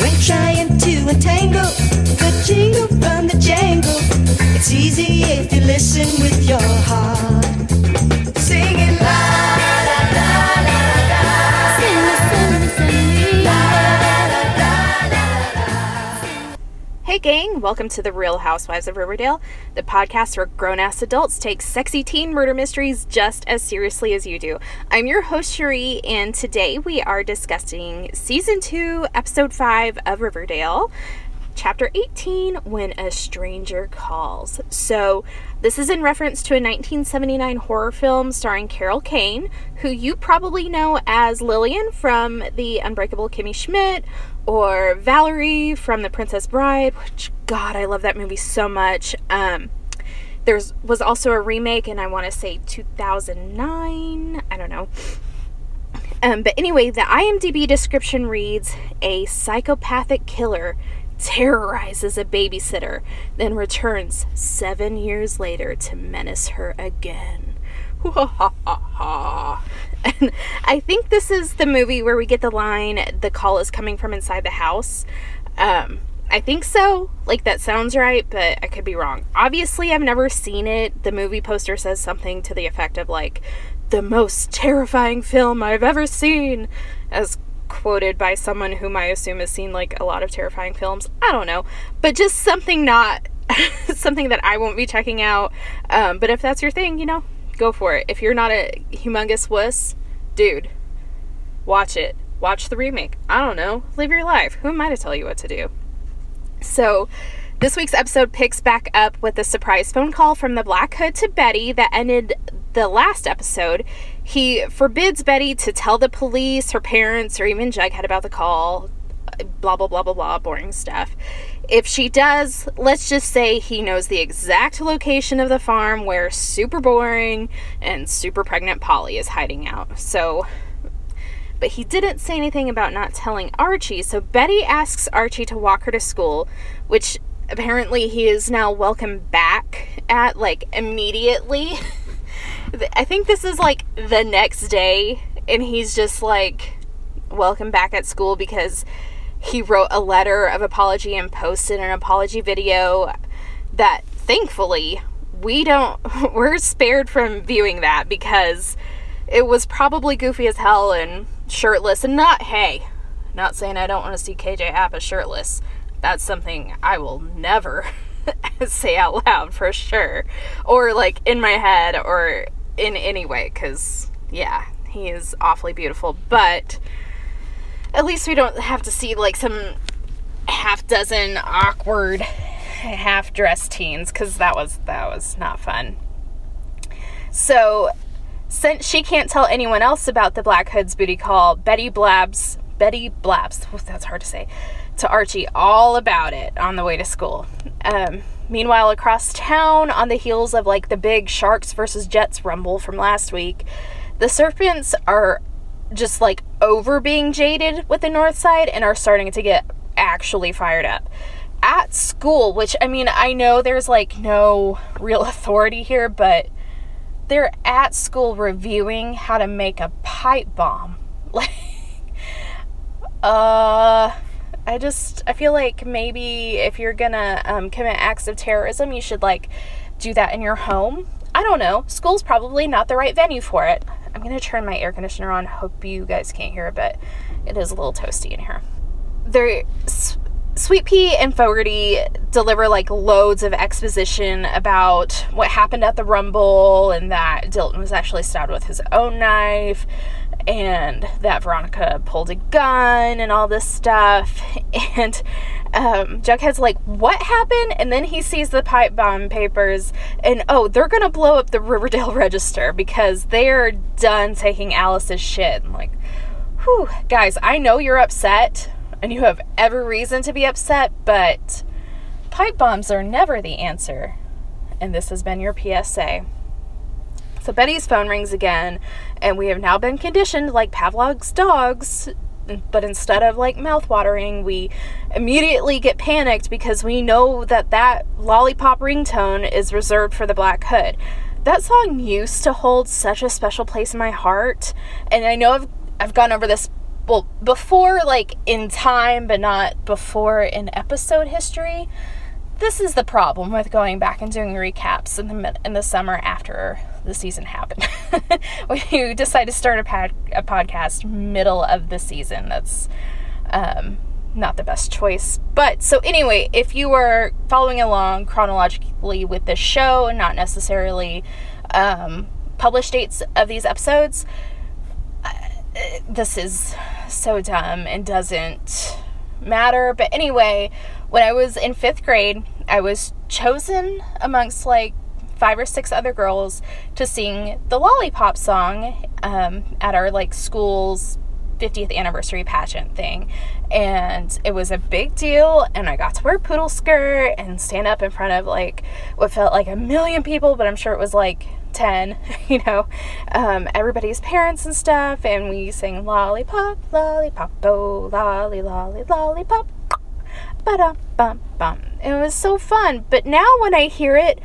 When trying to untangle the jingle from the jangle, it's easy if you listen with your heart. Gang, welcome to The Real Housewives of Riverdale, the podcast where grown ass adults take sexy teen murder mysteries just as seriously as you do. I'm your host, Cherie, and today we are discussing season 2, episode 5 of Riverdale. Chapter 18 When a Stranger Calls. So, this is in reference to a 1979 horror film starring Carol Kane, who you probably know as Lillian from The Unbreakable Kimmy Schmidt or Valerie from The Princess Bride, which, God, I love that movie so much. Um, there's was also a remake, and I want to say 2009. I don't know. Um, but anyway, the IMDb description reads A psychopathic killer terrorizes a babysitter, then returns seven years later to menace her again. and I think this is the movie where we get the line, the call is coming from inside the house. Um, I think so. Like, that sounds right, but I could be wrong. Obviously, I've never seen it. The movie poster says something to the effect of, like, the most terrifying film I've ever seen, as quoted by someone whom I assume has seen, like, a lot of terrifying films. I don't know. But just something not. something that I won't be checking out. Um, but if that's your thing, you know, go for it. If you're not a humongous wuss, dude, watch it. Watch the remake. I don't know. Live your life. Who am I to tell you what to do? So, this week's episode picks back up with a surprise phone call from the Black Hood to Betty that ended the last episode. He forbids Betty to tell the police, her parents, or even Jughead about the call. Blah, blah, blah, blah, blah, boring stuff. If she does, let's just say he knows the exact location of the farm where super boring and super pregnant Polly is hiding out. So, but he didn't say anything about not telling Archie. So Betty asks Archie to walk her to school, which apparently he is now welcome back at like immediately. I think this is like the next day, and he's just like, welcome back at school because he wrote a letter of apology and posted an apology video that thankfully we don't, we're spared from viewing that because it was probably goofy as hell and shirtless and not, hey, not saying I don't want to see KJ Apa shirtless. That's something I will never say out loud for sure. Or like in my head or in any way, because yeah, he is awfully beautiful. But at least we don't have to see like some half dozen awkward half dressed teens because that was that was not fun. So since she can't tell anyone else about the Black Hood's booty call, Betty blabs Betty blabs, that's hard to say, to Archie all about it on the way to school. Um, meanwhile, across town, on the heels of like the big Sharks versus Jets rumble from last week, the Serpents are just like over being jaded with the North Side and are starting to get actually fired up. At school, which I mean, I know there's like no real authority here, but they're at school reviewing how to make a pipe bomb. Like, uh, I just, I feel like maybe if you're gonna um, commit acts of terrorism, you should like do that in your home. I don't know. School's probably not the right venue for it. I'm gonna turn my air conditioner on. Hope you guys can't hear it, but it is a little toasty in here. There, Sweet Pea and Fogarty deliver like loads of exposition about what happened at the Rumble and that Dilton was actually stabbed with his own knife and that Veronica pulled a gun and all this stuff. And um, Jughead's like, What happened? And then he sees the pipe bomb papers and oh, they're gonna blow up the Riverdale Register because they're done taking Alice's shit. I'm like, whew, guys, I know you're upset and you have every reason to be upset, but pipe bombs are never the answer. And this has been your PSA. So Betty's phone rings again, and we have now been conditioned like Pavlov's dogs. But instead of like mouth-watering, we immediately get panicked because we know that that lollipop ringtone is reserved for the Black Hood. That song used to hold such a special place in my heart, and I know I've I've gone over this well, before like in time, but not before in episode history. This is the problem with going back and doing recaps in the in the summer after the season happened. when you decide to start a, pad- a podcast middle of the season, that's um, not the best choice. But so anyway, if you were following along chronologically with this show, and not necessarily um, published dates of these episodes, uh, this is so dumb and doesn't matter. But anyway, when I was in fifth grade, I was chosen amongst like five or six other girls to sing the lollipop song um, at our like school's 50th anniversary pageant thing. And it was a big deal and i got to wear poodle skirt and stand up in front of like what felt like a million people but i'm sure it was like 10 you know? Um, everybody's parents and stuff and we sang lollipop lollipop oh lolly lolly lollipop. Ba bum bum. It was so fun. But now when i hear it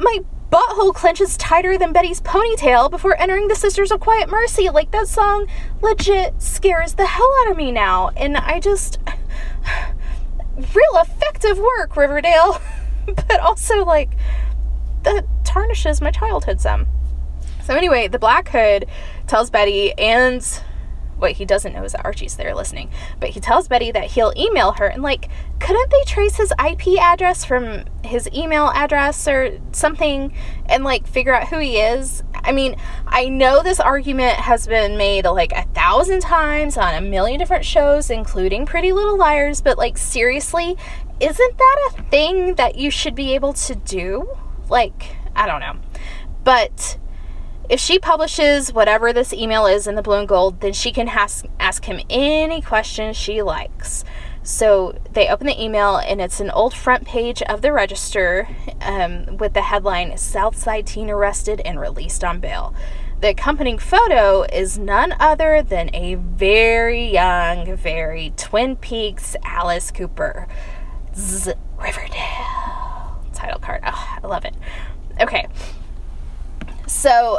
my butthole clenches tighter than Betty's ponytail before entering the Sisters of Quiet Mercy. Like that song legit scares the hell out of me now. And I just real effective work, Riverdale. but also like that tarnishes my childhood some. So anyway, the Black Hood tells Betty and what he doesn't know is that Archie's there listening. But he tells Betty that he'll email her and like, couldn't they trace his IP address from his email address or something and like figure out who he is? I mean, I know this argument has been made like a thousand times on a million different shows, including Pretty Little Liars, but like seriously, isn't that a thing that you should be able to do? Like, I don't know. But if she publishes whatever this email is in the blue and gold, then she can ask, ask him any questions she likes. So they open the email, and it's an old front page of the register um, with the headline Southside Teen Arrested and Released on Bail. The accompanying photo is none other than a very young, very Twin Peaks Alice Cooper. Z- Riverdale. Title card. Oh, I love it. Okay. So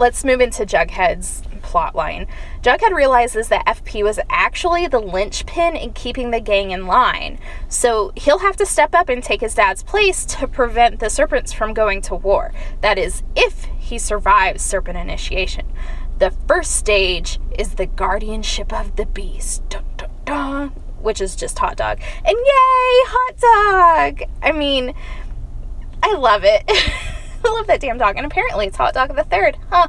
let's move into Jughead's plotline. Jughead realizes that FP was actually the linchpin in keeping the gang in line, so he'll have to step up and take his dad's place to prevent the serpents from going to war. That is, if he survives serpent initiation. The first stage is the guardianship of the beast, dun, dun, dun, which is just hot dog. And yay, hot dog! I mean, I love it. I love that damn dog. And apparently it's Hot Dog of the Third. Huh.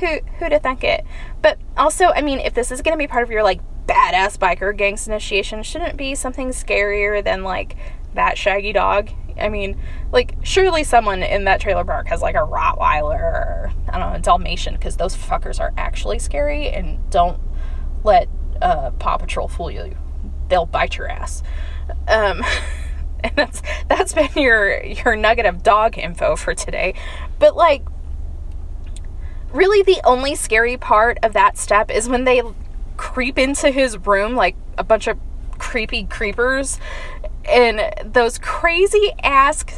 Who who to think it? But also, I mean, if this is gonna be part of your like badass biker gangs initiation, shouldn't it be something scarier than like that shaggy dog? I mean, like surely someone in that trailer park has like a Rottweiler or I don't know, a Dalmatian, because those fuckers are actually scary and don't let uh, Paw Patrol fool you. They'll bite your ass. Um and that's that's been your your nugget of dog info for today. But like really the only scary part of that step is when they creep into his room like a bunch of creepy creepers and those crazy ask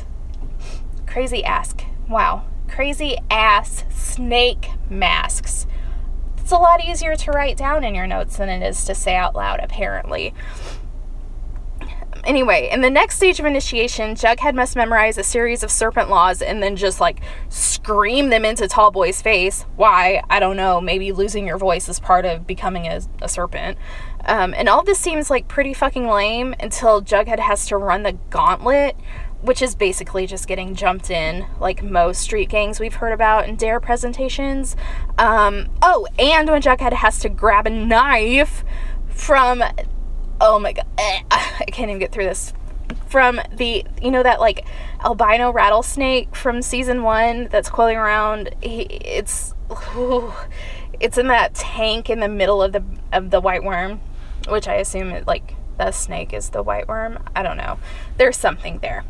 crazy ask wow crazy ass snake masks. It's a lot easier to write down in your notes than it is to say out loud apparently Anyway, in the next stage of initiation, Jughead must memorize a series of serpent laws and then just like scream them into Tallboy's face. Why? I don't know. Maybe losing your voice is part of becoming a, a serpent. Um, and all this seems like pretty fucking lame until Jughead has to run the gauntlet, which is basically just getting jumped in, like most street gangs we've heard about in Dare presentations. Um, oh, and when Jughead has to grab a knife from oh my god i can't even get through this. From the you know that like albino rattlesnake from season one that's coiling around he, it's ooh, it's in that tank in the middle of the of the white worm which i assume it like the snake is the white worm. I don't know. There's something there.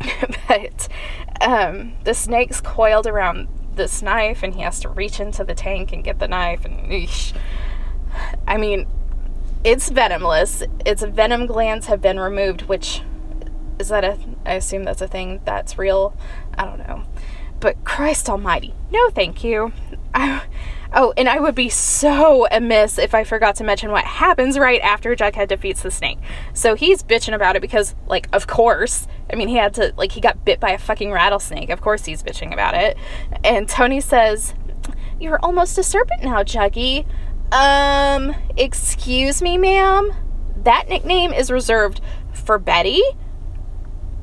But um, the snake's coiled around this knife and he has to reach into the tank and get the knife and eesh. i mean it's venomless. Its venom glands have been removed, which is that a I assume that's a thing that's real. I don't know. but Christ Almighty, no, thank you. I, oh, and I would be so amiss if I forgot to mention what happens right after Jughead defeats the snake. So he's bitching about it because, like, of course. I mean, he had to, like, he got bit by a fucking rattlesnake. Of course he's bitching about it. And Tony says, You're almost a serpent now, Juggy. Um, excuse me, ma'am? That nickname is reserved for Betty,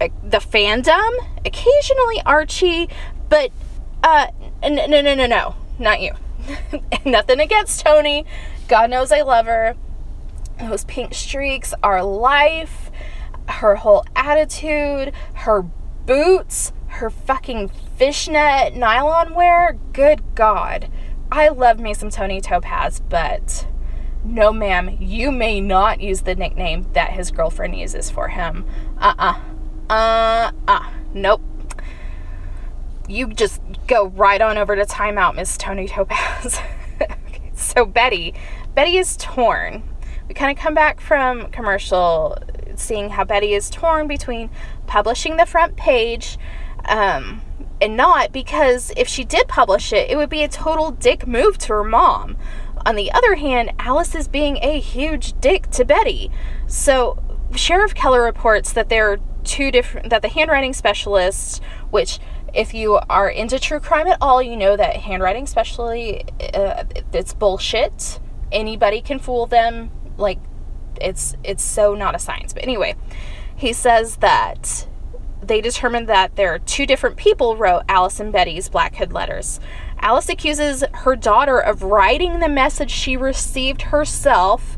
uh, the fandom, occasionally Archie, but uh, n- no, no, no, no, not you. Nothing against Tony. God knows I love her. Those pink streaks are life. Her whole attitude, her boots, her fucking fishnet nylon wear. Good God. I love me some Tony Topaz, but no, ma'am, you may not use the nickname that his girlfriend uses for him. Uh uh-uh. uh. Uh uh. Nope. You just go right on over to timeout, Miss Tony Topaz. okay, so, Betty. Betty is torn. We kind of come back from commercial seeing how Betty is torn between publishing the front page um, and not because if she did publish it, it would be a total dick move to her mom. On the other hand, Alice is being a huge dick to Betty. So, Sheriff Keller reports that there are two different, that the handwriting specialists, which if you are into true crime at all, you know that handwriting especially uh, it's bullshit. Anybody can fool them. Like it's it's so not a science. But anyway, he says that they determined that there are two different people wrote Alice and Betty's Black Hood letters. Alice accuses her daughter of writing the message she received herself.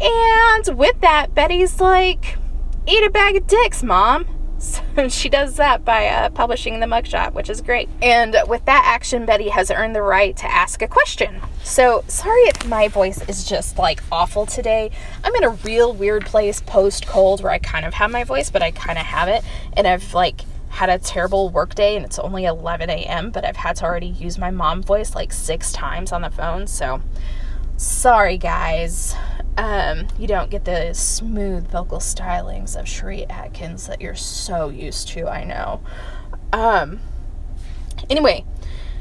And with that, Betty's like, eat a bag of dicks, mom. So she does that by uh, publishing the mugshot, which is great. And with that action, Betty has earned the right to ask a question. So sorry if my voice is just like awful today. I'm in a real weird place post cold where I kind of have my voice, but I kind of have it. And I've like had a terrible work day and it's only 11 a.m., but I've had to already use my mom voice like six times on the phone. So sorry, guys um, you don't get the smooth vocal stylings of Sheree Atkins that you're so used to, I know. Um, anyway,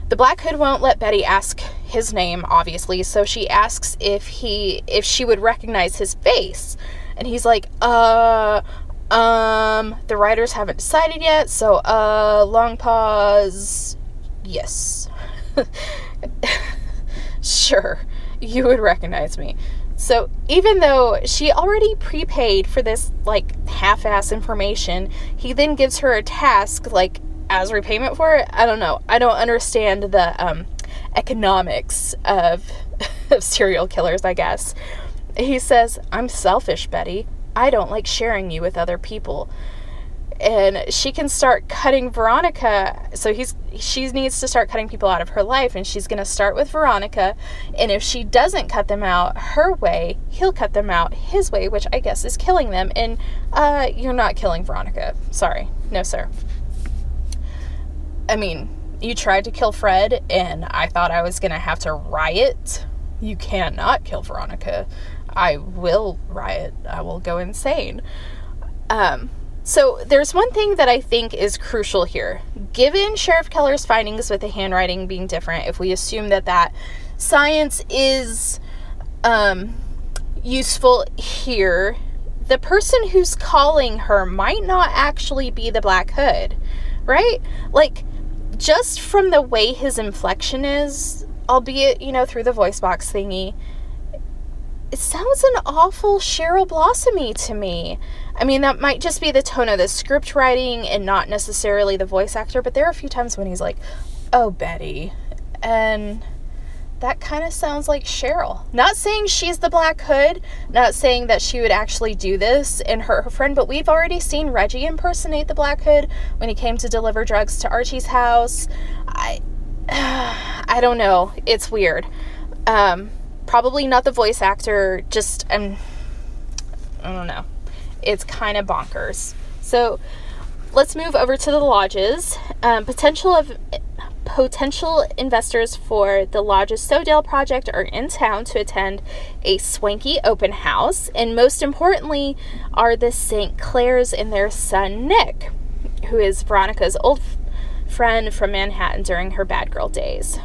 the Black Hood won't let Betty ask his name, obviously, so she asks if he if she would recognize his face. And he's like, uh um the writers haven't decided yet, so uh long pause. Yes. sure, you would recognize me. So even though she already prepaid for this like half-ass information, he then gives her a task like as repayment for it. I don't know. I don't understand the um, economics of, of serial killers. I guess he says, "I'm selfish, Betty. I don't like sharing you with other people." And she can start cutting Veronica. So he's she needs to start cutting people out of her life, and she's going to start with Veronica. And if she doesn't cut them out her way, he'll cut them out his way, which I guess is killing them. And uh, you're not killing Veronica. Sorry, no sir. I mean, you tried to kill Fred, and I thought I was going to have to riot. You cannot kill Veronica. I will riot. I will go insane. Um, so, there's one thing that I think is crucial here. Given Sheriff Keller's findings with the handwriting being different, if we assume that that science is um, useful here, the person who's calling her might not actually be the Black Hood, right? Like, just from the way his inflection is, albeit, you know, through the voice box thingy, it sounds an awful Cheryl Blossomy to me. I mean, that might just be the tone of the script writing and not necessarily the voice actor, but there are a few times when he's like, oh, Betty. And that kind of sounds like Cheryl. Not saying she's the Black Hood, not saying that she would actually do this and hurt her friend, but we've already seen Reggie impersonate the Black Hood when he came to deliver drugs to Archie's house. I I don't know. It's weird. Um, probably not the voice actor, just um, I don't know it's kind of bonkers. So let's move over to the lodges. Um, potential of potential investors for the Lodges Sodale project are in town to attend a swanky open house, and most importantly, are the St. Clairs and their son Nick, who is Veronica's old friend from Manhattan during her bad girl days.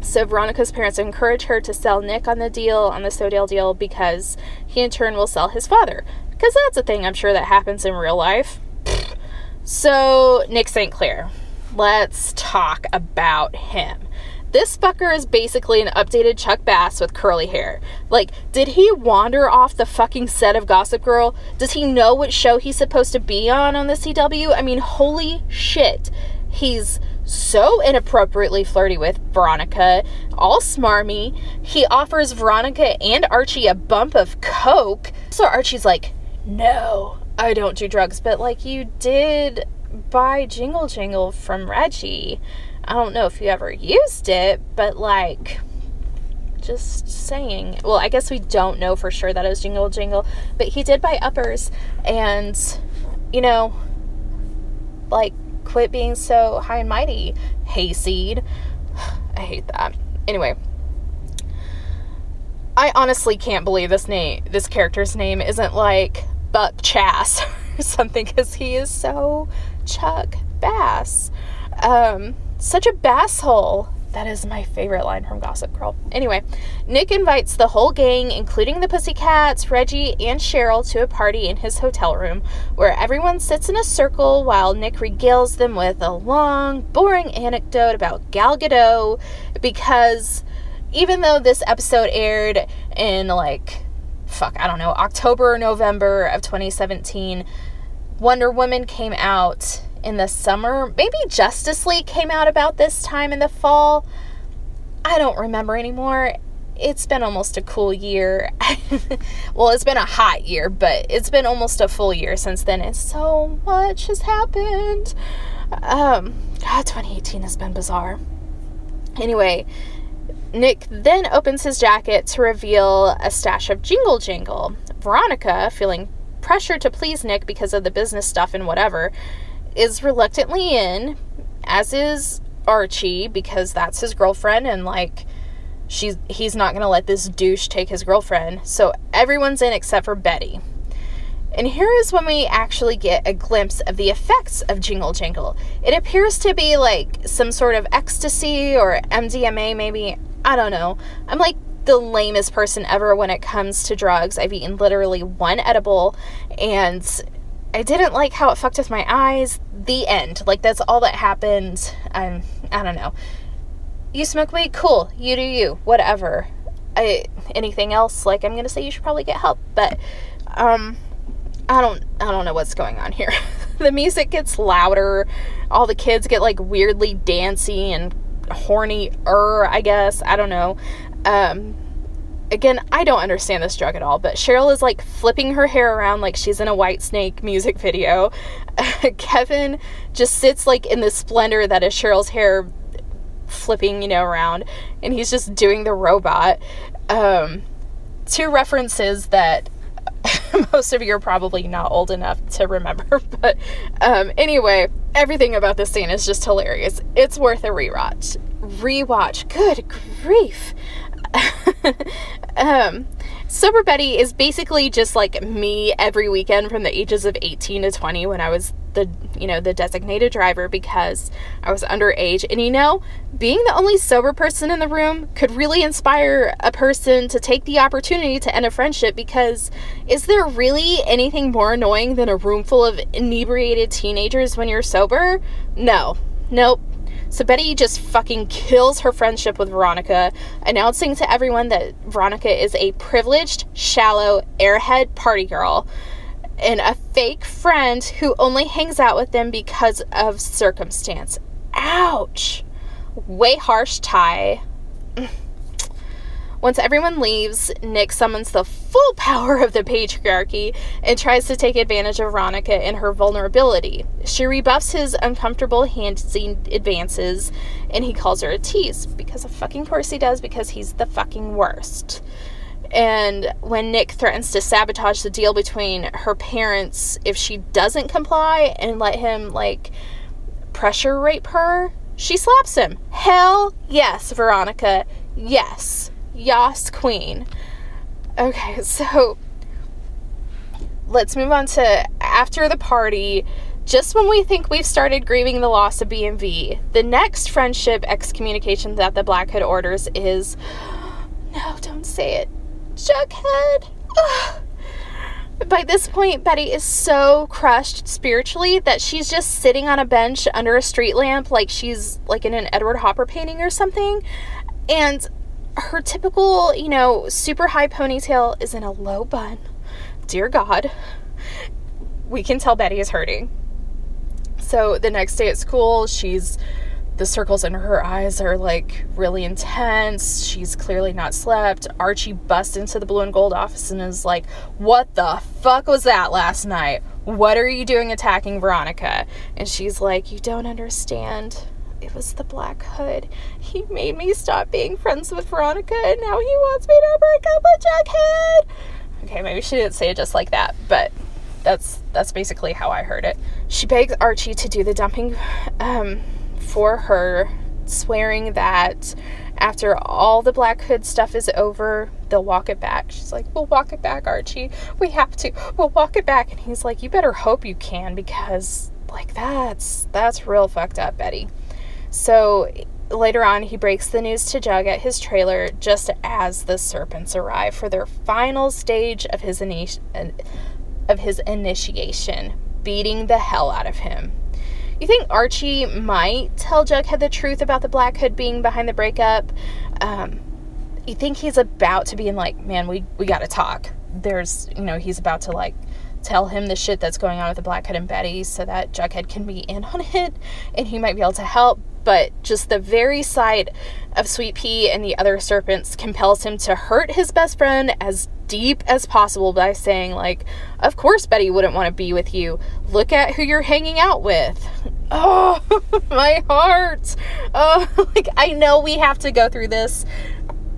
So Veronica's parents encourage her to sell Nick on the deal, on the Sodale deal, because he in turn will sell his father. Because that's a thing I'm sure that happens in real life. So, Nick St. Clair. Let's talk about him. This fucker is basically an updated Chuck Bass with curly hair. Like, did he wander off the fucking set of Gossip Girl? Does he know what show he's supposed to be on on the CW? I mean, holy shit. He's so inappropriately flirty with Veronica, all smarmy. He offers Veronica and Archie a bump of coke. So Archie's like, "No, I don't do drugs, but like you did buy Jingle Jingle from Reggie. I don't know if you ever used it, but like just saying. Well, I guess we don't know for sure that it was Jingle Jingle, but he did buy uppers and you know, like quit being so high and mighty. Hayseed. I hate that. Anyway, I honestly can't believe this name, this character's name isn't like Buck Chass or something because he is so Chuck Bass. Um, such a bass hole. That is my favorite line from Gossip Girl. Anyway, Nick invites the whole gang, including the Pussycats, Reggie, and Cheryl, to a party in his hotel room where everyone sits in a circle while Nick regales them with a long, boring anecdote about Gal Gadot because even though this episode aired in like, fuck, I don't know, October or November of 2017, Wonder Woman came out in the summer. Maybe Justice League came out about this time in the fall. I don't remember anymore. It's been almost a cool year. well, it's been a hot year, but it's been almost a full year since then, and so much has happened. Um, God, 2018 has been bizarre. Anyway, Nick then opens his jacket to reveal a stash of Jingle Jingle. Veronica, feeling pressured to please Nick because of the business stuff and whatever, is reluctantly in, as is Archie, because that's his girlfriend and like she's he's not gonna let this douche take his girlfriend. So everyone's in except for Betty. And here is when we actually get a glimpse of the effects of Jingle Jingle. It appears to be like some sort of ecstasy or MDMA, maybe. I don't know. I'm like the lamest person ever when it comes to drugs. I've eaten literally one edible and I didn't like how it fucked with my eyes. The end. Like that's all that happened. I'm I don't know. You smoke weed, cool. You do you. Whatever. I anything else like I'm going to say you should probably get help, but um I don't I don't know what's going on here. the music gets louder. All the kids get like weirdly dancey and horny er, I guess. I don't know. Um again, I don't understand this drug at all, but Cheryl is like flipping her hair around like she's in a Whitesnake music video. Kevin just sits like in the splendor that is Cheryl's hair flipping, you know, around, and he's just doing the robot. Um, two references that most of you are probably not old enough to remember, but um, anyway, everything about this scene is just hilarious. It's worth a rewatch. Rewatch. Good grief. um, Sober Betty is basically just like me every weekend from the ages of 18 to 20 when I was the, you know, the designated driver because I was underage. And you know, being the only sober person in the room could really inspire a person to take the opportunity to end a friendship because is there really anything more annoying than a room full of inebriated teenagers when you're sober? No. Nope. So Betty just fucking kills her friendship with Veronica, announcing to everyone that Veronica is a privileged, shallow, airhead party girl and a fake friend who only hangs out with them because of circumstance. Ouch. Way harsh tie. Once everyone leaves, Nick summons the full power of the patriarchy and tries to take advantage of Veronica and her vulnerability. She rebuffs his uncomfortable handing advances and he calls her a tease because of fucking course he does because he's the fucking worst. And when Nick threatens to sabotage the deal between her parents if she doesn't comply and let him like pressure rape her, she slaps him. Hell yes, Veronica. Yes. Yas Queen. Okay, so let's move on to after the party. Just when we think we've started grieving the loss of BMV, the next friendship excommunication that the Black Hood orders is no, don't say it. Jughead. Ugh. By this point, Betty is so crushed spiritually that she's just sitting on a bench under a street lamp like she's like in an Edward Hopper painting or something. And her typical, you know, super high ponytail is in a low bun. Dear God. We can tell Betty is hurting. So the next day at school, she's the circles under her eyes are like really intense. She's clearly not slept. Archie busts into the blue and gold office and is like, What the fuck was that last night? What are you doing attacking Veronica? And she's like, You don't understand. It was the Black Hood. He made me stop being friends with Veronica and now he wants me to break up with Jughead. Okay, maybe she didn't say it just like that, but that's that's basically how I heard it. She begs Archie to do the dumping um, for her, swearing that after all the Black Hood stuff is over, they'll walk it back. She's like, We'll walk it back, Archie. We have to. We'll walk it back. And he's like, You better hope you can because, like, that's that's real fucked up, Betty. So later on, he breaks the news to Jug at his trailer just as the serpents arrive for their final stage of his initi- of his initiation, beating the hell out of him. You think Archie might tell Jughead the truth about the Black Hood being behind the breakup? Um, you think he's about to be in like, man, we we got to talk. There's, you know, he's about to like tell him the shit that's going on with the Black Hood and Betty so that Jughead can be in on it and he might be able to help. But just the very sight of Sweet Pea and the other serpents compels him to hurt his best friend as deep as possible by saying, like, of course Betty wouldn't want to be with you. Look at who you're hanging out with. Oh, my heart. Oh, like, I know we have to go through this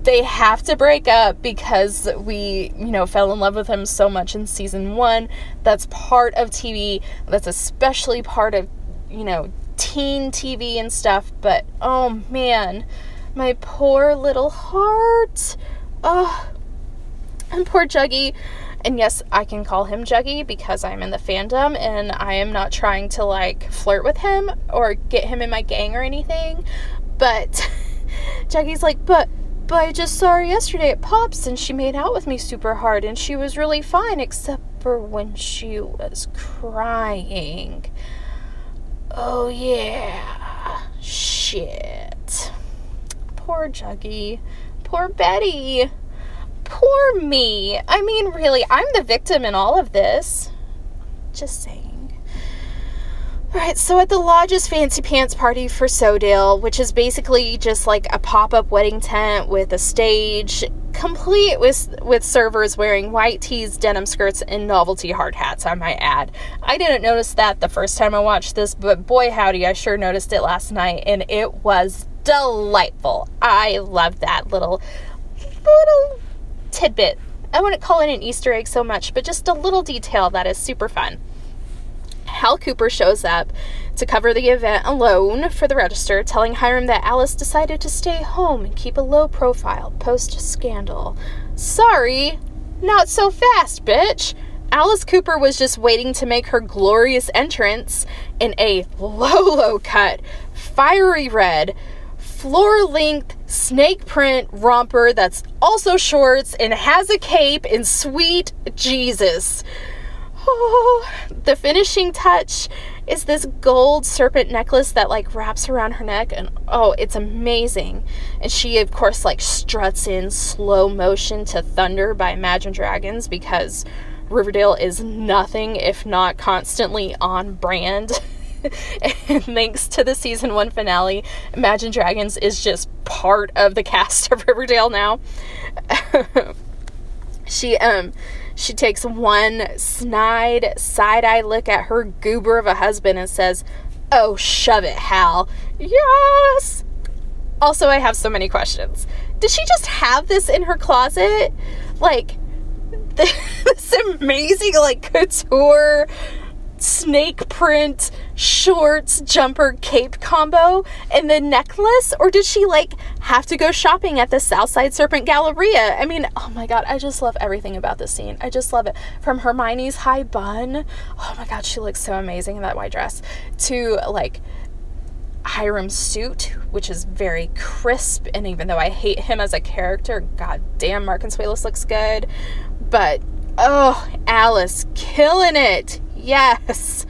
they have to break up because we, you know, fell in love with him so much in season one. That's part of TV. That's especially part of, you know, teen TV and stuff. But oh man, my poor little heart. Oh, and poor Juggy. And yes, I can call him Juggy because I'm in the fandom and I am not trying to like flirt with him or get him in my gang or anything. But Juggy's like, but but I just saw her yesterday at Pops and she made out with me super hard and she was really fine except for when she was crying. Oh yeah. Shit. Poor Juggy. Poor Betty. Poor me. I mean, really, I'm the victim in all of this. Just saying. Alright, so at the lodge's fancy pants party for Sodale, which is basically just like a pop-up wedding tent with a stage, complete with with servers wearing white tees, denim skirts, and novelty hard hats, I might add. I didn't notice that the first time I watched this, but boy howdy, I sure noticed it last night, and it was delightful. I love that little little tidbit. I wouldn't call it an Easter egg so much, but just a little detail that is super fun. Hal Cooper shows up to cover the event alone for the register, telling Hiram that Alice decided to stay home and keep a low profile post scandal. Sorry, not so fast, bitch. Alice Cooper was just waiting to make her glorious entrance in a low, low cut, fiery red, floor length snake print romper that's also shorts and has a cape and sweet Jesus. Oh, the finishing touch is this gold serpent necklace that like wraps around her neck and oh it's amazing. And she of course like struts in slow motion to thunder by imagine dragons because riverdale is nothing if not constantly on brand. And thanks to the season one finale imagine dragons is just part of the cast of riverdale now. She um she takes one snide side eye look at her goober of a husband and says, Oh, shove it, Hal. Yes! Also, I have so many questions. Did she just have this in her closet? Like, this amazing, like, couture snake print shorts jumper cape combo and the necklace or did she like have to go shopping at the southside serpent galleria i mean oh my god i just love everything about this scene i just love it from hermione's high bun oh my god she looks so amazing in that white dress to like Hiram's suit, which is very crisp, and even though I hate him as a character, god damn, Mark Consuelos looks good. But oh, Alice killing it. Yes.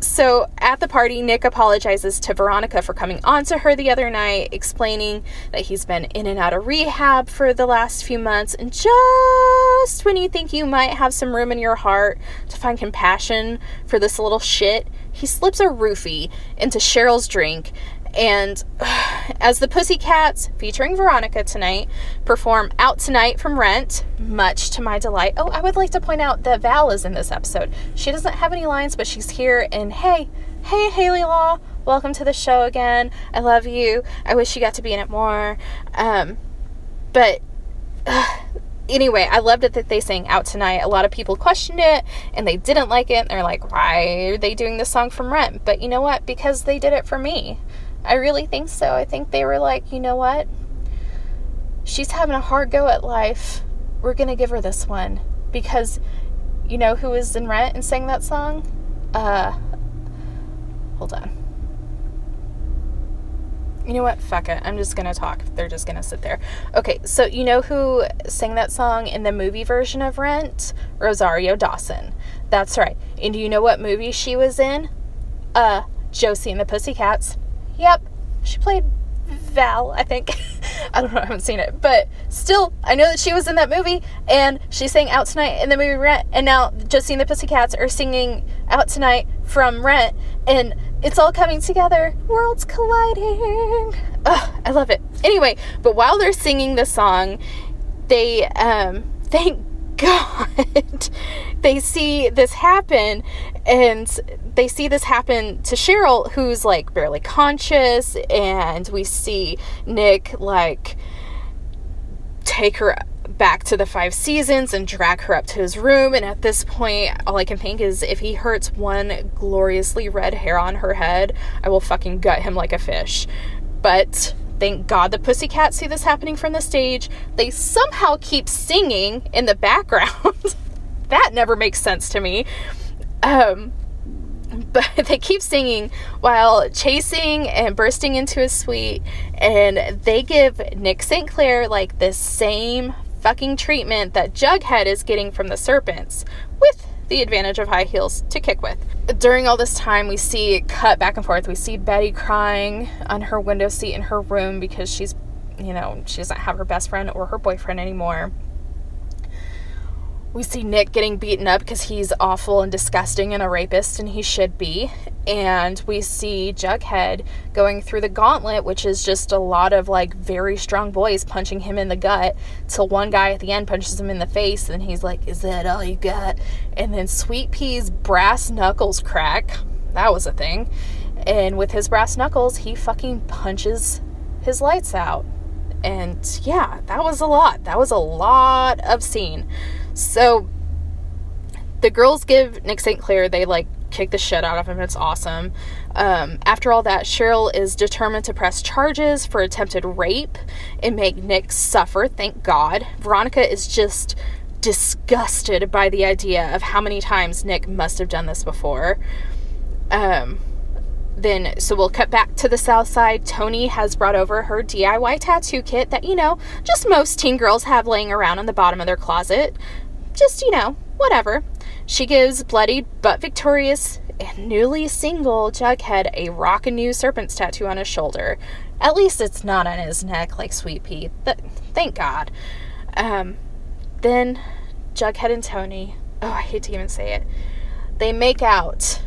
So at the party, Nick apologizes to Veronica for coming on to her the other night, explaining that he's been in and out of rehab for the last few months. And just when you think you might have some room in your heart to find compassion for this little shit, he slips a roofie into Cheryl's drink. And as the Pussycats, featuring Veronica tonight, perform Out Tonight from Rent, much to my delight. Oh, I would like to point out that Val is in this episode. She doesn't have any lines, but she's here. And hey, hey, Hayley Law, welcome to the show again. I love you. I wish you got to be in it more. Um, but anyway, I loved it that they sang out tonight. A lot of people questioned it and they didn't like it. And they're like, why are they doing this song from Rent? But you know what? Because they did it for me. I really think so. I think they were like, you know what? She's having a hard go at life. We're going to give her this one. Because you know who was in Rent and sang that song? Uh, hold on. You know what? Fuck it. I'm just gonna talk. They're just gonna sit there. Okay, so you know who sang that song in the movie version of Rent? Rosario Dawson. That's right. And do you know what movie she was in? Uh, Josie and the Pussycats. Yep. She played Val, I think. I don't know, I haven't seen it. But still, I know that she was in that movie and she sang Out Tonight in the movie Rent. And now Josie and the Pussycats are singing Out Tonight from Rent. And it's all coming together. Worlds colliding. Ugh, I love it. Anyway, but while they're singing the song, they, um, thank God, they see this happen and they see this happen to Cheryl, who's like barely conscious, and we see Nick like take her back to the five seasons and drag her up to his room. And at this point, all I can think is if he hurts one gloriously red hair on her head, I will fucking gut him like a fish. But thank God the Pussycats see this happening from the stage. They somehow keep singing in the background. that never makes sense to me. Um, but they keep singing while chasing and bursting into a suite and they give nick st clair like the same fucking treatment that jughead is getting from the serpents with the advantage of high heels to kick with. During all this time we see it cut back and forth. We see betty crying on her window seat in her room because she's you know she doesn't have her best friend or her boyfriend anymore we see Nick getting beaten up because he's awful and disgusting and a rapist, and he should be. And we see Jughead going through the gauntlet, which is just a lot of like very strong boys punching him in the gut. Till one guy at the end punches him in the face, and he's like, Is that all you got? And then Sweet Pea's brass knuckles crack. That was a thing. And with his brass knuckles, he fucking punches his lights out. And yeah, that was a lot. That was a lot of scene. So the girls give Nick St. Clair, they like kick the shit out of him. It's awesome. Um, after all that, Cheryl is determined to press charges for attempted rape and make Nick suffer. Thank God. Veronica is just disgusted by the idea of how many times Nick must have done this before. Um, then, so we'll cut back to the south side. Tony has brought over her DIY tattoo kit that, you know, just most teen girls have laying around on the bottom of their closet just, you know, whatever. She gives bloodied but victorious and newly single Jughead a rockin' new serpent's tattoo on his shoulder. At least it's not on his neck like Sweet Pea. Th- thank God. Um, then Jughead and Tony, oh, I hate to even say it, they make out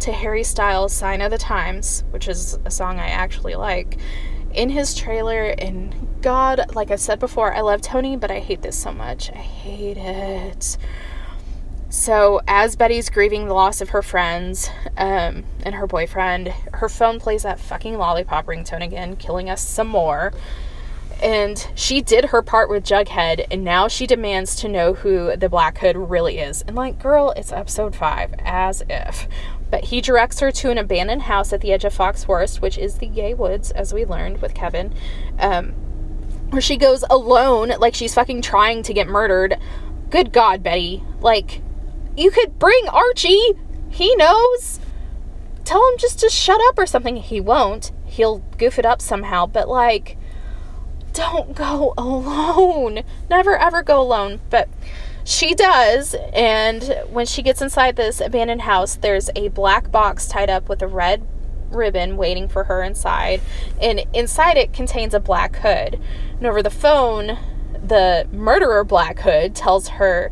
to Harry Styles' Sign of the Times, which is a song I actually like, in his trailer. And God, like I said before, I love Tony, but I hate this so much. I hate it. So, as Betty's grieving the loss of her friends um, and her boyfriend, her phone plays that fucking lollipop ringtone again, killing us some more. And she did her part with Jughead, and now she demands to know who the Black Hood really is. And, like, girl, it's episode five, as if. But he directs her to an abandoned house at the edge of Fox Forest, which is the Yay Woods, as we learned with Kevin, um, where she goes alone, like she's fucking trying to get murdered. Good God, Betty. Like, you could bring Archie. He knows. Tell him just to shut up or something. He won't. He'll goof it up somehow, but like, don't go alone. Never ever go alone. But she does, and when she gets inside this abandoned house, there's a black box tied up with a red ribbon waiting for her inside, and inside it contains a black hood. And over the phone, the murderer Black Hood tells her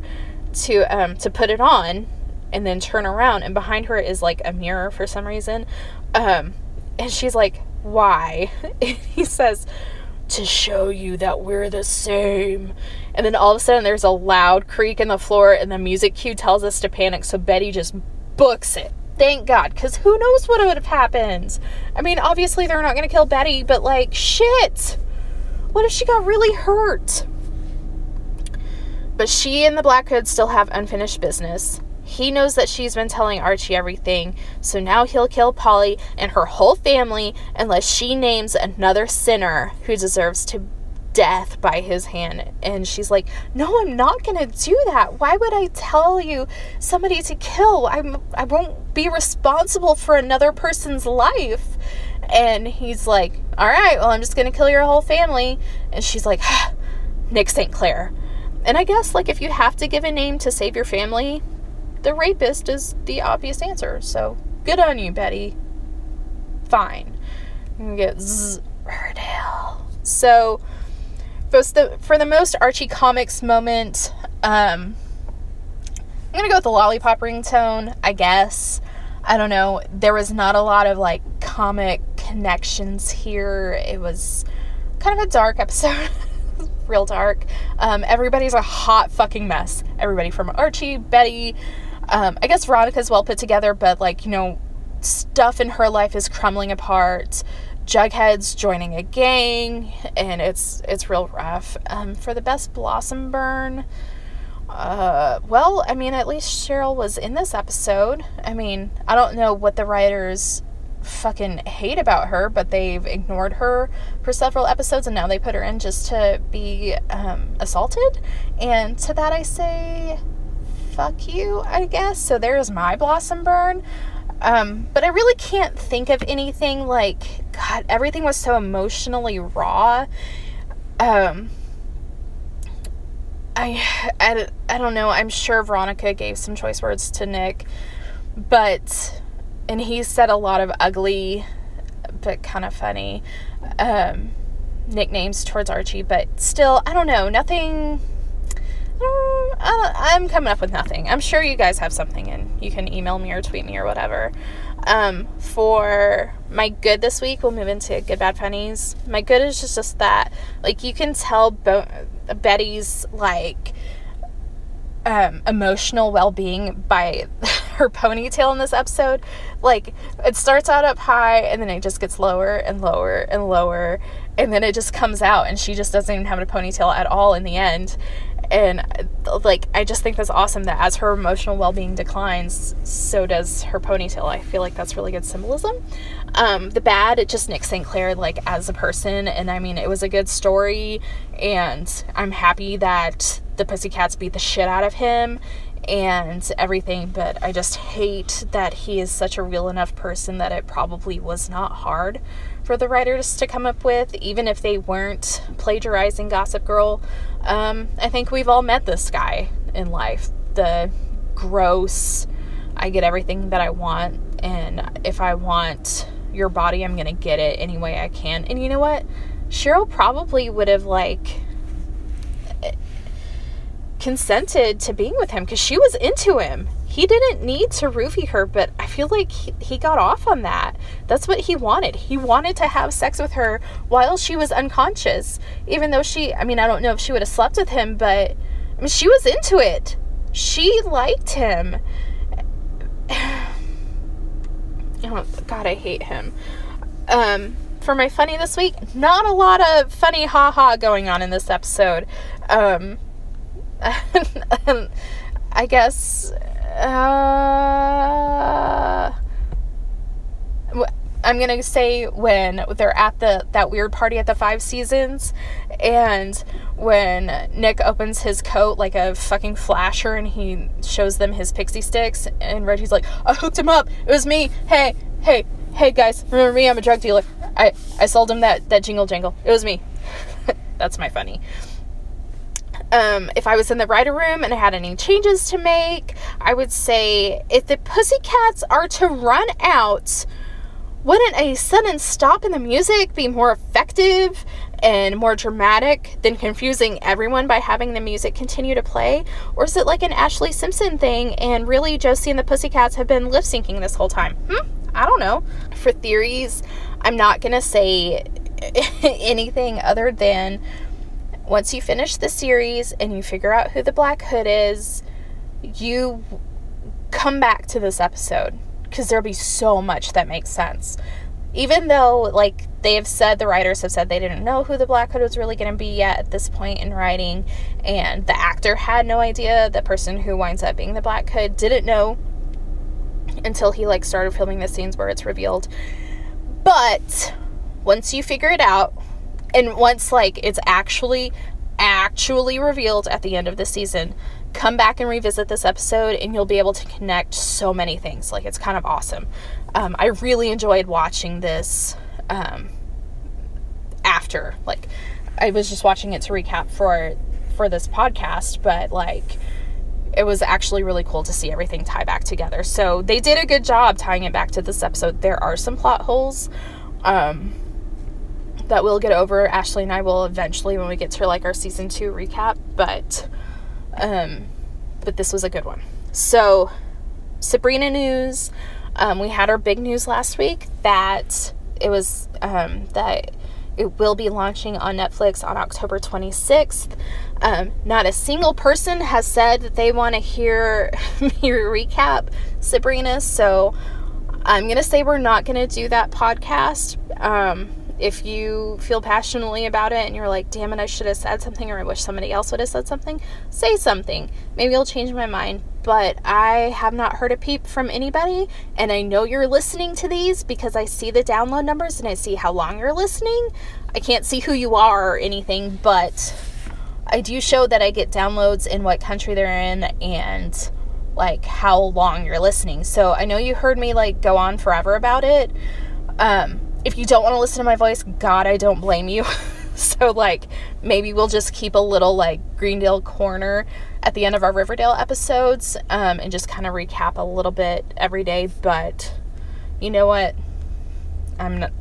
to um, to put it on and then turn around, and behind her is like a mirror for some reason. Um, and she's like, "Why?" And he says, "To show you that we're the same." And then all of a sudden, there's a loud creak in the floor, and the music cue tells us to panic. So Betty just books it. Thank God, because who knows what would have happened? I mean, obviously they're not going to kill Betty, but like, shit. What if she got really hurt? But she and the Black Hood still have unfinished business. He knows that she's been telling Archie everything, so now he'll kill Polly and her whole family unless she names another sinner who deserves to death by his hand. And she's like, "No, I'm not to do that. Why would I tell you somebody to kill? I'm I won't be responsible for another person's life." And he's like, "All right, well, I'm just to kill your whole family." And she's like, "Nick St. Clair." And I guess like if you have to give a name to save your family, the rapist is the obvious answer. So good on you, Betty. Fine. You get zzz, Riverdale. So for the for the most Archie comics moment, um, I'm gonna go with the lollipop ringtone. I guess. I don't know. There was not a lot of like comic connections here. It was kind of a dark episode. Real dark. Um, everybody's a hot fucking mess. Everybody from Archie, Betty, um, I guess Veronica's well put together, but like, you know, stuff in her life is crumbling apart. Jughead's joining a gang, and it's it's real rough. Um, for the best blossom burn, uh, well, I mean, at least Cheryl was in this episode. I mean, I don't know what the writers fucking hate about her, but they've ignored her for several episodes, and now they put her in just to be um, assaulted. And to that, I say, fuck you, I guess. So there's my blossom burn. Um, but I really can't think of anything like, God, everything was so emotionally raw. Um, I, I, I don't know. I'm sure Veronica gave some choice words to Nick, but, and he said a lot of ugly, but kind of funny, um, nicknames towards Archie, but still, I don't know. Nothing I'm coming up with nothing. I'm sure you guys have something, and you can email me or tweet me or whatever. Um, for my good this week, we'll move into good, bad, funnies. My good is just, just that, like, you can tell Bo- Betty's, like, um, emotional well being by her ponytail in this episode. Like, it starts out up high and then it just gets lower and lower and lower, and then it just comes out, and she just doesn't even have a ponytail at all in the end and like i just think that's awesome that as her emotional well-being declines so does her ponytail. I feel like that's really good symbolism. Um, the bad it just nick st clair like as a person. And i mean it was a good story. And i'm happy that the pussycats beat the shit out of him and everything. But i just hate that he is such a real enough person that it probably was not hard for the writers to come up with even if they weren't plagiarizing gossip girl um, I think we've all met this guy in life. The gross, I get everything that I want, and if I want your body, I'm gonna get it any way I can. And you know what? Cheryl probably would have like consented to being with him because she was into him. He didn't need to roofie her, but I feel like he, he got off on that. That's what he wanted. He wanted to have sex with her while she was unconscious. Even though she, I mean, I don't know if she would have slept with him, but I mean, she was into it. She liked him. Oh, God, I hate him. Um, for my funny this week, not a lot of funny haha going on in this episode. Um, I guess. Uh, I'm gonna say when they're at the that weird party at the Five Seasons, and when Nick opens his coat like a fucking flasher and he shows them his pixie sticks, and Reggie's like, "I hooked him up. It was me. Hey, hey, hey, guys, remember me? I'm a drug dealer. I I sold him that that jingle jangle. It was me. That's my funny." Um, if I was in the writer room and I had any changes to make, I would say if the Pussycats are to run out, wouldn't a sudden stop in the music be more effective and more dramatic than confusing everyone by having the music continue to play? Or is it like an Ashlee Simpson thing and really Josie and the Pussycats have been lip syncing this whole time? Hmm? I don't know. For theories, I'm not going to say anything other than once you finish the series and you figure out who the Black Hood is, you come back to this episode because there'll be so much that makes sense. Even though, like, they have said, the writers have said they didn't know who the Black Hood was really going to be yet at this point in writing, and the actor had no idea. The person who winds up being the Black Hood didn't know until he, like, started filming the scenes where it's revealed. But once you figure it out, and once like it's actually actually revealed at the end of the season come back and revisit this episode and you'll be able to connect so many things. Like it's kind of awesome. Um, i really enjoyed watching this um, after like i was just watching it to recap for for this podcast but like it was actually really cool to see everything tie back together. So they did a good job tying it back to this episode. There are some plot holes um, that we'll get over. Ashley and I will eventually when we get to like our season two recap, but um, but this was a good one. So Sabrina news. Um, we had our big news last week that it was um, that it will be launching on Netflix on October 26th. Um, not a single person has said that they want to hear me recap Sabrina, so I'm gonna say we're not gonna do that podcast. Um, if you feel passionately about it and you're like, damn it, I should have said something or I wish somebody else would have said something, say something. Maybe it'll change my mind. But I have not heard a peep from anybody. And I know you're listening to these because I see the download numbers and I see how long you're listening. I can't see who you are or anything, but I do show that I get downloads in what country they're in and like how long you're listening. So I know you heard me like go on forever about it. Um, if you don't want to listen to my voice, God, I don't blame you. so, like, maybe we'll just keep a little, like, Greendale corner at the end of our Riverdale episodes um, and just kind of recap a little bit every day. But you know what? I'm not,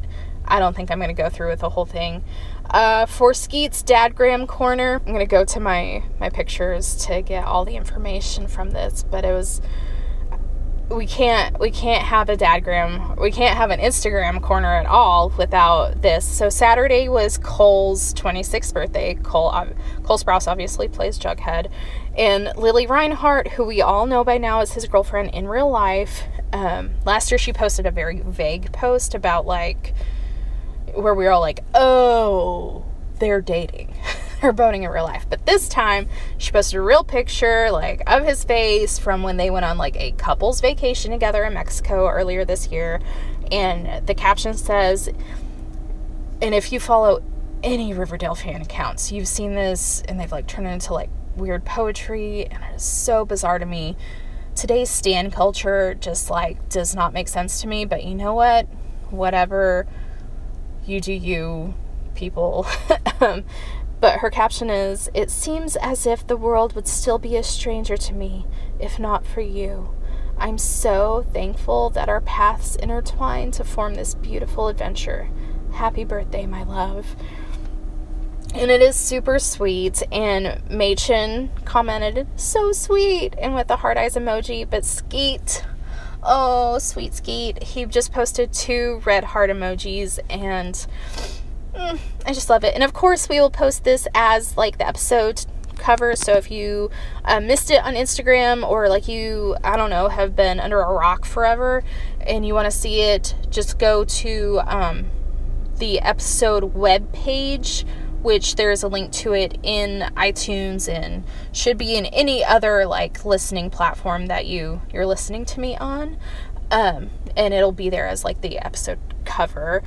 I don't think I'm going to go through with the whole thing. Uh, for Skeet's Dadgram corner, I'm going to go to my, my pictures to get all the information from this, but it was we can't we can't have a dadgram we can't have an instagram corner at all without this. So saturday was cole's 26th birthday. Cole cole sprouse obviously plays jughead. And lili reinhart who we all know by now is his girlfriend in real life um, last year she posted a very vague post about like where we were all like oh they're dating her boning in real life. But this time, she posted a real picture, like, of his face from when they went on, like, a couple's vacation together in Mexico earlier this year. And the caption says, and if you follow any Riverdale fan accounts, you've seen this, and they've, like, turned it into, like, weird poetry, and it is so bizarre to me. Today's stan culture just, like, does not make sense to me, but you know what? Whatever you do, you people. um, but her caption is It seems as if the world would still be a stranger to me if not for you. I'm so thankful that our paths intertwine to form this beautiful adventure. Happy birthday, my love. And it is super sweet. And Mädchen commented, so sweet, and with the heart eyes emoji. But Skeet, oh, sweet Skeet, he just posted two red heart emojis. And mm, I just love it. And of course, we will post this as like the episode cover. So if you uh, missed it on Instagram or like you, I don't know, have been under a rock forever and you want to see it, just go to um, the episode web page, which there's a link to it in iTunes and should be in any other like listening platform that you you're listening to me on. Um, and it'll be there as like the episode cover.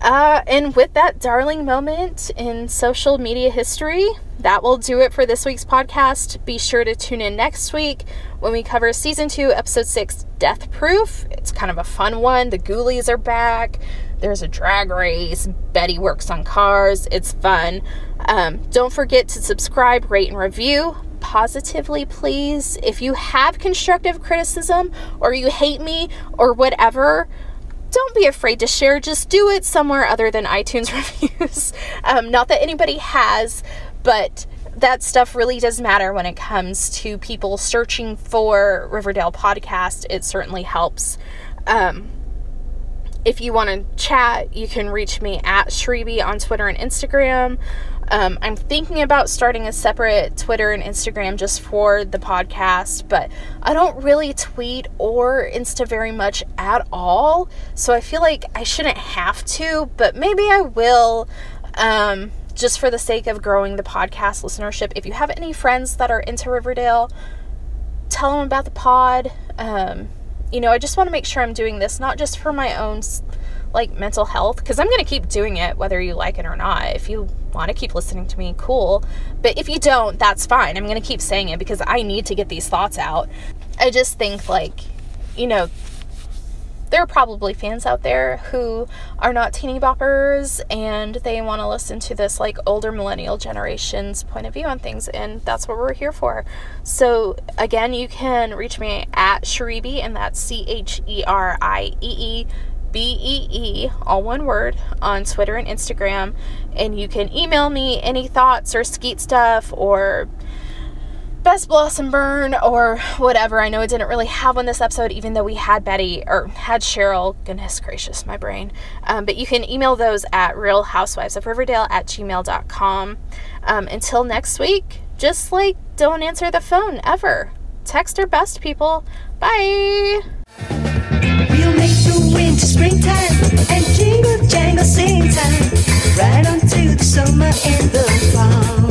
Uh, and with that darling moment in social media history, that will do it for this week's podcast. Be sure to tune in next week when we cover season two, episode six, Death Proof. It's kind of a fun one. The Ghoulies are back. There's a drag race. Betty works on cars. It's fun. Um, don't forget to subscribe, rate, and review positively, please. If you have constructive criticism or you hate me or whatever, don't be afraid to share. Just do it somewhere other than iTunes reviews. um, not that anybody has, but that stuff really does matter when it comes to people searching for Riverdale podcast. It certainly helps. Um, if you want to chat, you can reach me at Shreeby on Twitter and Instagram. Um, I'm thinking about starting a separate Twitter and Instagram just for the podcast, but I don't really tweet or Insta very much at all. So I feel like I shouldn't have to, but maybe I will. Um, just for the sake of growing the podcast listenership. If you have any friends that are into Riverdale, tell them about the pod. Um, you know, I just want to make sure I'm doing this not just for my own like mental health because I'm going to keep doing it whether you like it or not. If you want to keep listening to me, cool. But if you don't, that's fine. I'm going to keep saying it because I need to get these thoughts out. I just think like, you know, there are probably fans out there who are not teeny boppers and they want to listen to this like older millennial generation's point of view on things and that's what we're here for so again you can reach me at Shreeby and that's c-h-e-r-i-e-e b-e-e all one word on twitter and instagram and you can email me any thoughts or skeet stuff or Best Blossom Burn or whatever. I know it didn't really have on this episode, even though we had Betty or had Cheryl. Goodness gracious, my brain. Um, but you can email those at Real Housewives of Riverdale at gmail.com. Um, until next week, just like don't answer the phone ever. Text our best people. Bye. We'll make the winter springtime and jingle jangle sing time, right on to the summer and the fall.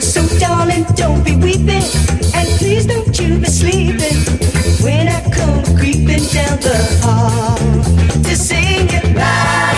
So darling, don't be weeping, and please don't you be sleeping when I come creeping down the hall to sing goodbye.